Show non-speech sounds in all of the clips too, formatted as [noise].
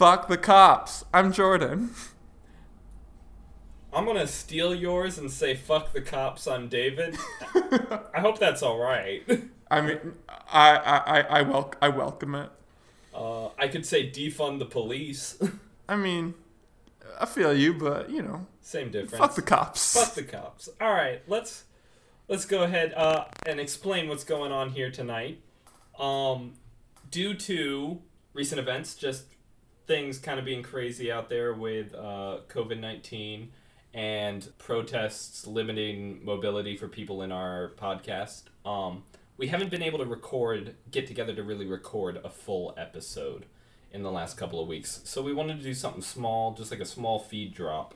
Fuck the cops. I'm Jordan. [laughs] I'm gonna steal yours and say fuck the cops. I'm David. [laughs] I hope that's all right. I mean, I I I, I, wel- I welcome it. Uh, I could say defund the police. I mean, I feel you, but you know, Same difference. fuck the cops. Fuck the cops. All right, let's let's go ahead uh, and explain what's going on here tonight. Um, due to recent events, just things kind of being crazy out there with uh, COVID nineteen and protests limiting mobility for people in our podcast. Um, we haven't been able to record, get together to really record a full episode in the last couple of weeks. So we wanted to do something small, just like a small feed drop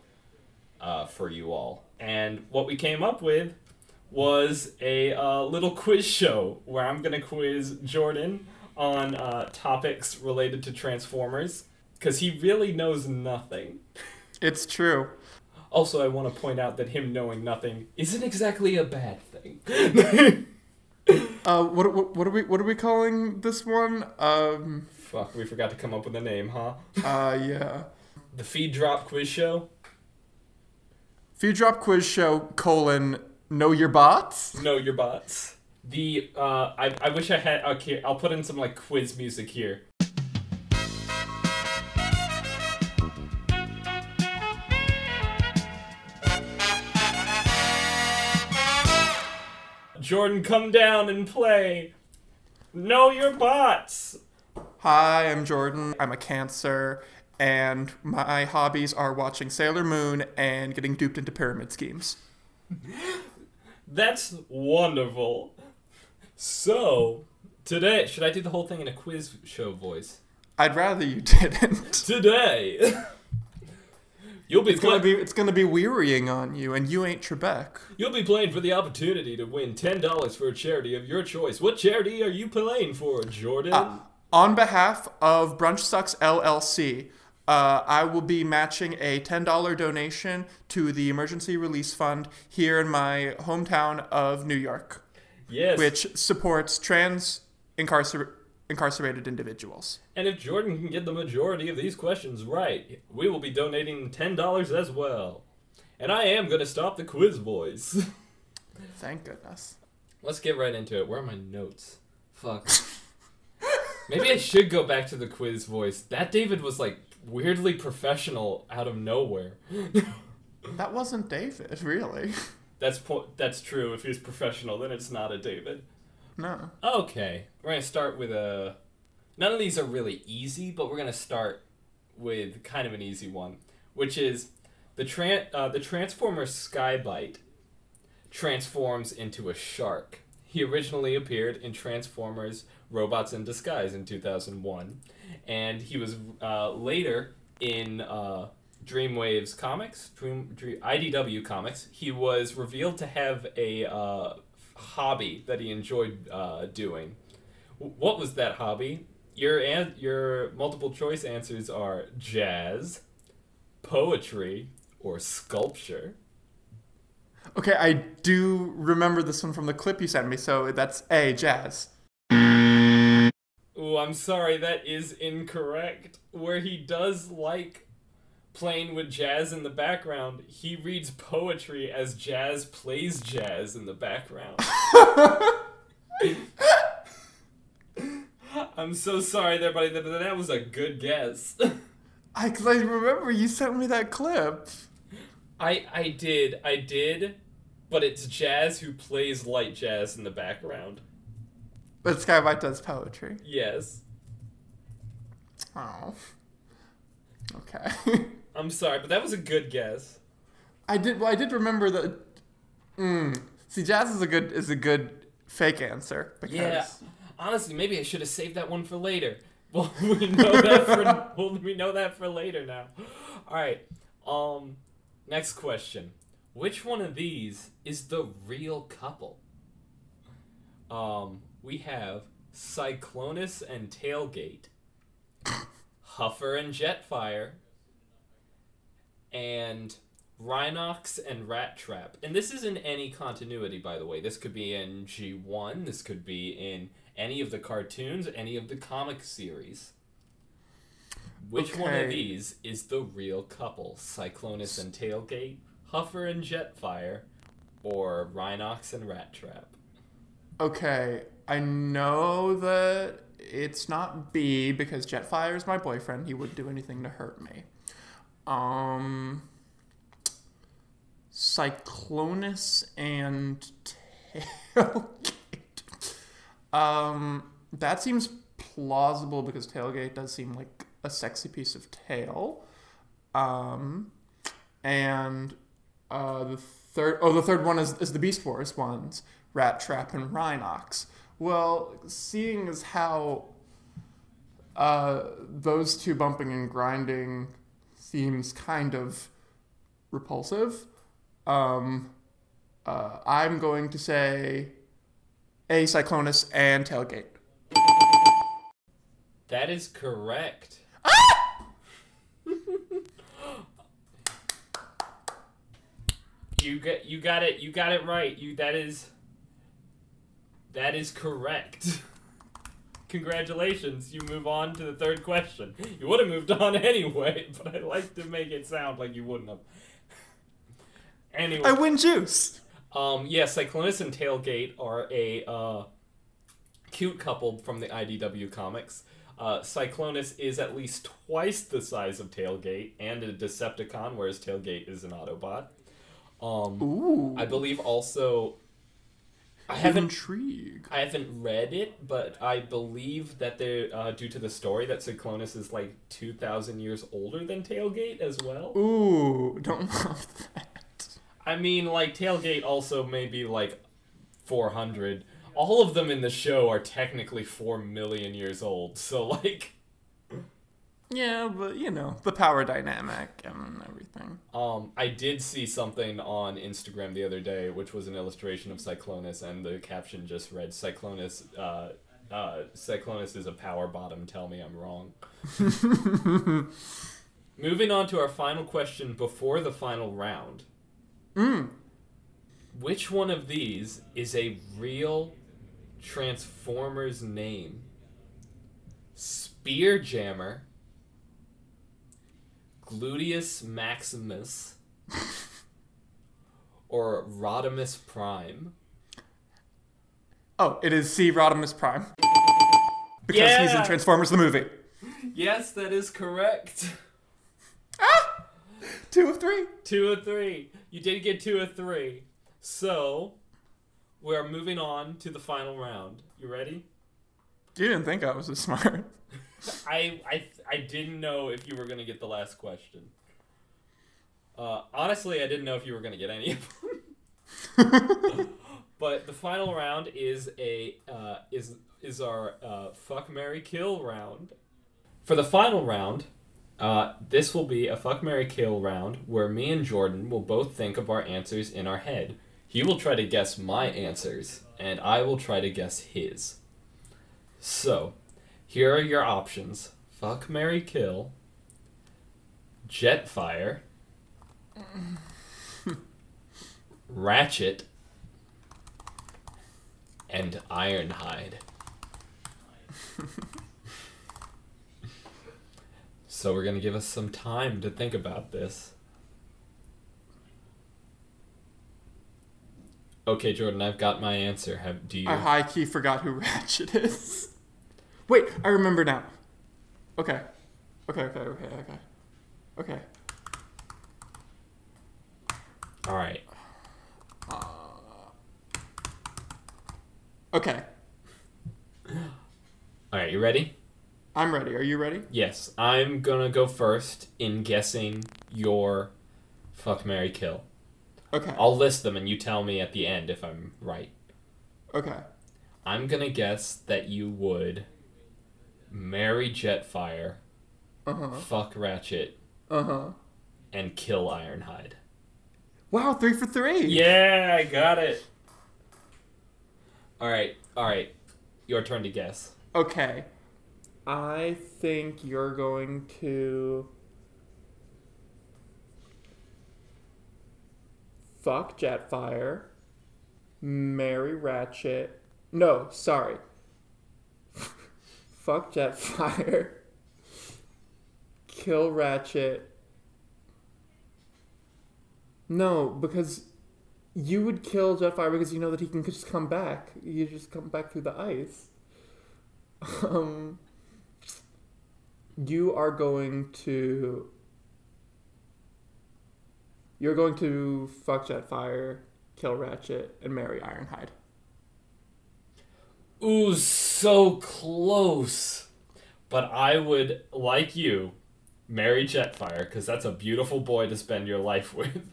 uh, for you all. And what we came up with was a uh, little quiz show where I'm going to quiz Jordan on uh, topics related to Transformers because he really knows nothing. It's true. Also, I want to point out that him knowing nothing isn't exactly a bad thing. [laughs] Uh, what, what what are we what are we calling this one? Um, Fuck, we forgot to come up with a name, huh? uh, yeah. The Feed Drop Quiz Show? Feed drop quiz show colon know your bots. Know your bots. The, uh, I, I wish I had, okay, I'll put in some, like, quiz music here. Jordan, come down and play. Know your bots. Hi, I'm Jordan. I'm a cancer, and my hobbies are watching Sailor Moon and getting duped into pyramid schemes. [laughs] That's wonderful. So, today, should I do the whole thing in a quiz show voice? I'd rather you [laughs] didn't. Today, [laughs] you'll be It's gonna be it's gonna be wearying on you, and you ain't Trebek. you'll be playing for the opportunity to win ten dollars for a charity of your choice. What charity are you playing for, Jordan? Uh, on behalf of Brunch Sucks LLC, uh, I will be matching a $10 donation to the Emergency Release Fund here in my hometown of New York, yes. which supports trans incarcer- incarcerated individuals. And if Jordan can get the majority of these questions right, we will be donating ten dollars as well. And I am gonna stop the quiz voice. [laughs] Thank goodness. Let's get right into it. Where are my notes? Fuck. [laughs] Maybe I should go back to the quiz voice. That David was like weirdly professional out of nowhere. [laughs] That wasn't David, really. That's po- that's true. If he's professional, then it's not a David. No. Okay, we're gonna start with a. None of these are really easy, but we're gonna start with kind of an easy one, which is the tran- uh, the Transformer Skybite transforms into a shark. He originally appeared in Transformers Robots in Disguise in 2001, and he was uh, later in uh, Dreamwaves comics, Dream, Dream IDW comics. He was revealed to have a uh, hobby that he enjoyed uh, doing. What was that hobby? Your an- your multiple choice answers are jazz, poetry, or sculpture. Okay, I do remember this one from the clip you sent me, so that's A, jazz. Oh, I'm sorry, that is incorrect. Where he does like playing with jazz in the background, he reads poetry as jazz plays jazz in the background. [laughs] I'm so sorry there, buddy. That, that was a good guess. [laughs] I, 'cause I remember you sent me that clip. I I did, I did, but it's jazz who plays light jazz in the background. But Skybite does poetry. Yes. Oh. Okay. [laughs] I'm sorry, but that was a good guess. I did. Well, I did remember that. Mm. See, jazz is a good is a good fake answer because Yeah. Honestly, maybe I should have saved that one for later. [laughs] Well, we know that for [laughs] well, we know that for later now. All right. Um, next question: Which one of these is the real couple? Um, we have Cyclonus and Tailgate, [laughs] Huffer and Jetfire, and Rhinox and Rat Trap. And this is in any continuity, by the way. This could be in G1, this could be in any of the cartoons, any of the comic series. Which one of these is the real couple? Cyclonus and Tailgate, Huffer and Jetfire, or Rhinox and Rat Trap? Okay, I know that it's not B because Jetfire is my boyfriend. He wouldn't do anything to hurt me. Um, Cyclonus and Tailgate. [laughs] Um, that seems plausible because Tailgate does seem like a sexy piece of tail. Um, and uh, the third, oh, the third one is, is the Beast Wars ones, Rat Trap and Rhinox. Well, seeing as how uh, those two bumping and grinding seems kind of repulsive, um, uh, I'm going to say A, Cyclonus and Tailgate. That is correct. [gasps] you get you got it you got it right. You that is that is correct. [laughs] Congratulations, you move on to the third question. You would have moved on [laughs] anyway, but I like to make it sound like you wouldn't have. [laughs] Anyway, I win juice! um, yeah, Cyclonus and Tailgate are a uh, cute couple from the IDW comics. Uh, Cyclonus is at least twice the size of Tailgate and a Decepticon, whereas Tailgate is an Autobot. Um, Ooh. I believe also. I haven't intrigued. I haven't read it, but I believe that they're uh, due to the story that Cyclonus is like two thousand years older than Tailgate as well. Ooh, don't [laughs] love that. I mean, like Tailgate also may be like four hundred. All of them in the show are technically four million years old. So like, Yeah, but you know, the power dynamic and um, I did see something on Instagram the other day, which was an illustration of Cyclonus, and the caption just read Cyclonus. Uh, uh, Cyclonus is a power bottom. Tell me I'm wrong. [laughs] Moving on to our final question before the final round. Mm. Which one of these is a real Transformers name? Spearjammer, Gluteus Maximus, or Rodimus Prime? Oh, it is C. Rodimus Prime. Because he's in Transformers the movie. Yes, that is correct. Ah! Two of three. Two of three. You did get two of three. So, we're moving on to the final round. You ready? You didn't think I was this smart. I I I didn't know if you were gonna get the last question. Uh, honestly, I didn't know if you were gonna get any of them. [laughs] but the final round is a uh, is is our uh, fuck Mary kill round. For the final round, uh, this will be a fuck Mary kill round where me and Jordan will both think of our answers in our head. He will try to guess my answers, and I will try to guess his. So, here are your options fuck Mary kill, Jetfire, [laughs] Ratchet, and Ironhide. [laughs] so we're gonna give us some time to think about this. Okay, Jordan, I've got my answer. Have do you? I high key forgot who Ratchet is. Wait, I remember now. Okay. Okay, okay, okay, okay. Okay. All right. Uh, okay. All right, you ready? I'm ready. Are you ready? Yes, I'm gonna go first in guessing your fuck Mary kill. Okay. I'll list them and you tell me at the end if I'm right. Okay. I'm gonna guess that you would marry Jetfire, Uh huh. fuck Ratchet, Uh huh. and kill Ironhide. Wow, three for three. Yeah, I got it. All right, all right. Your turn to guess. Okay. I think you're going to fuck Jetfire, marry Ratchet. No, sorry. Fuck Jetfire. kill Ratchet. No, because you would kill Jetfire because you know that he can just come back. You just come back through the ice. Um, you are going to. You're going to fuck Jetfire, kill Ratchet, and marry Ironhide. Ooh, so close. But I would, like you, marry Jetfire because that's a beautiful boy to spend your life [laughs] with.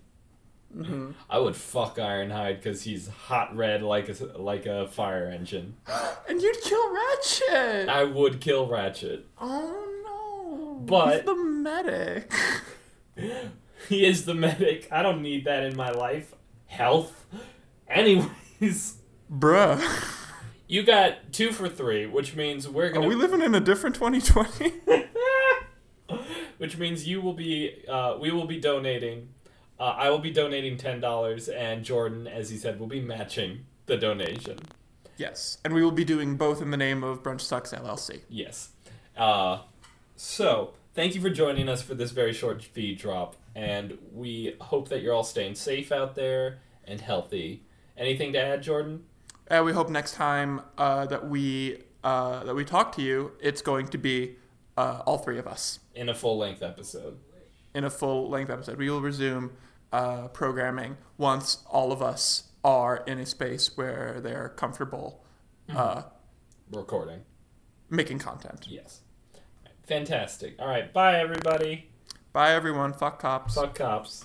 Mm-hmm. I would fuck Ironhide because he's hot red like a like a fire engine. [gasps] And you'd kill Ratchet. I would kill Ratchet. oh no! But- He's the medic. [laughs] He is the medic. I don't need that in my life. Health. Anyways, Bruh. [laughs] you got two for three, which means we're gonna. Are we living in a different 2020? [laughs] which means you will be. Uh, we will be donating. Uh, I will be donating ten dollars, and Jordan, as he said, will be matching the donation. yes. And we will be doing both in the name of Brunch Sucks LLC. Yes. Uh, so, thank you for joining us for this very short feed drop, and we hope that you're all staying safe out there and healthy. Anything to add, Jordan? And we hope next time uh, that we uh, that we talk to you, it's going to be uh, all three of us In a full length episode. in a full length episode. We will resume uh, programming once all of us are in a space where they're comfortable uh, Recording. making content. Yes. Fantastic. All right. Bye, everybody. Bye, everyone. Fuck cops. Fuck cops.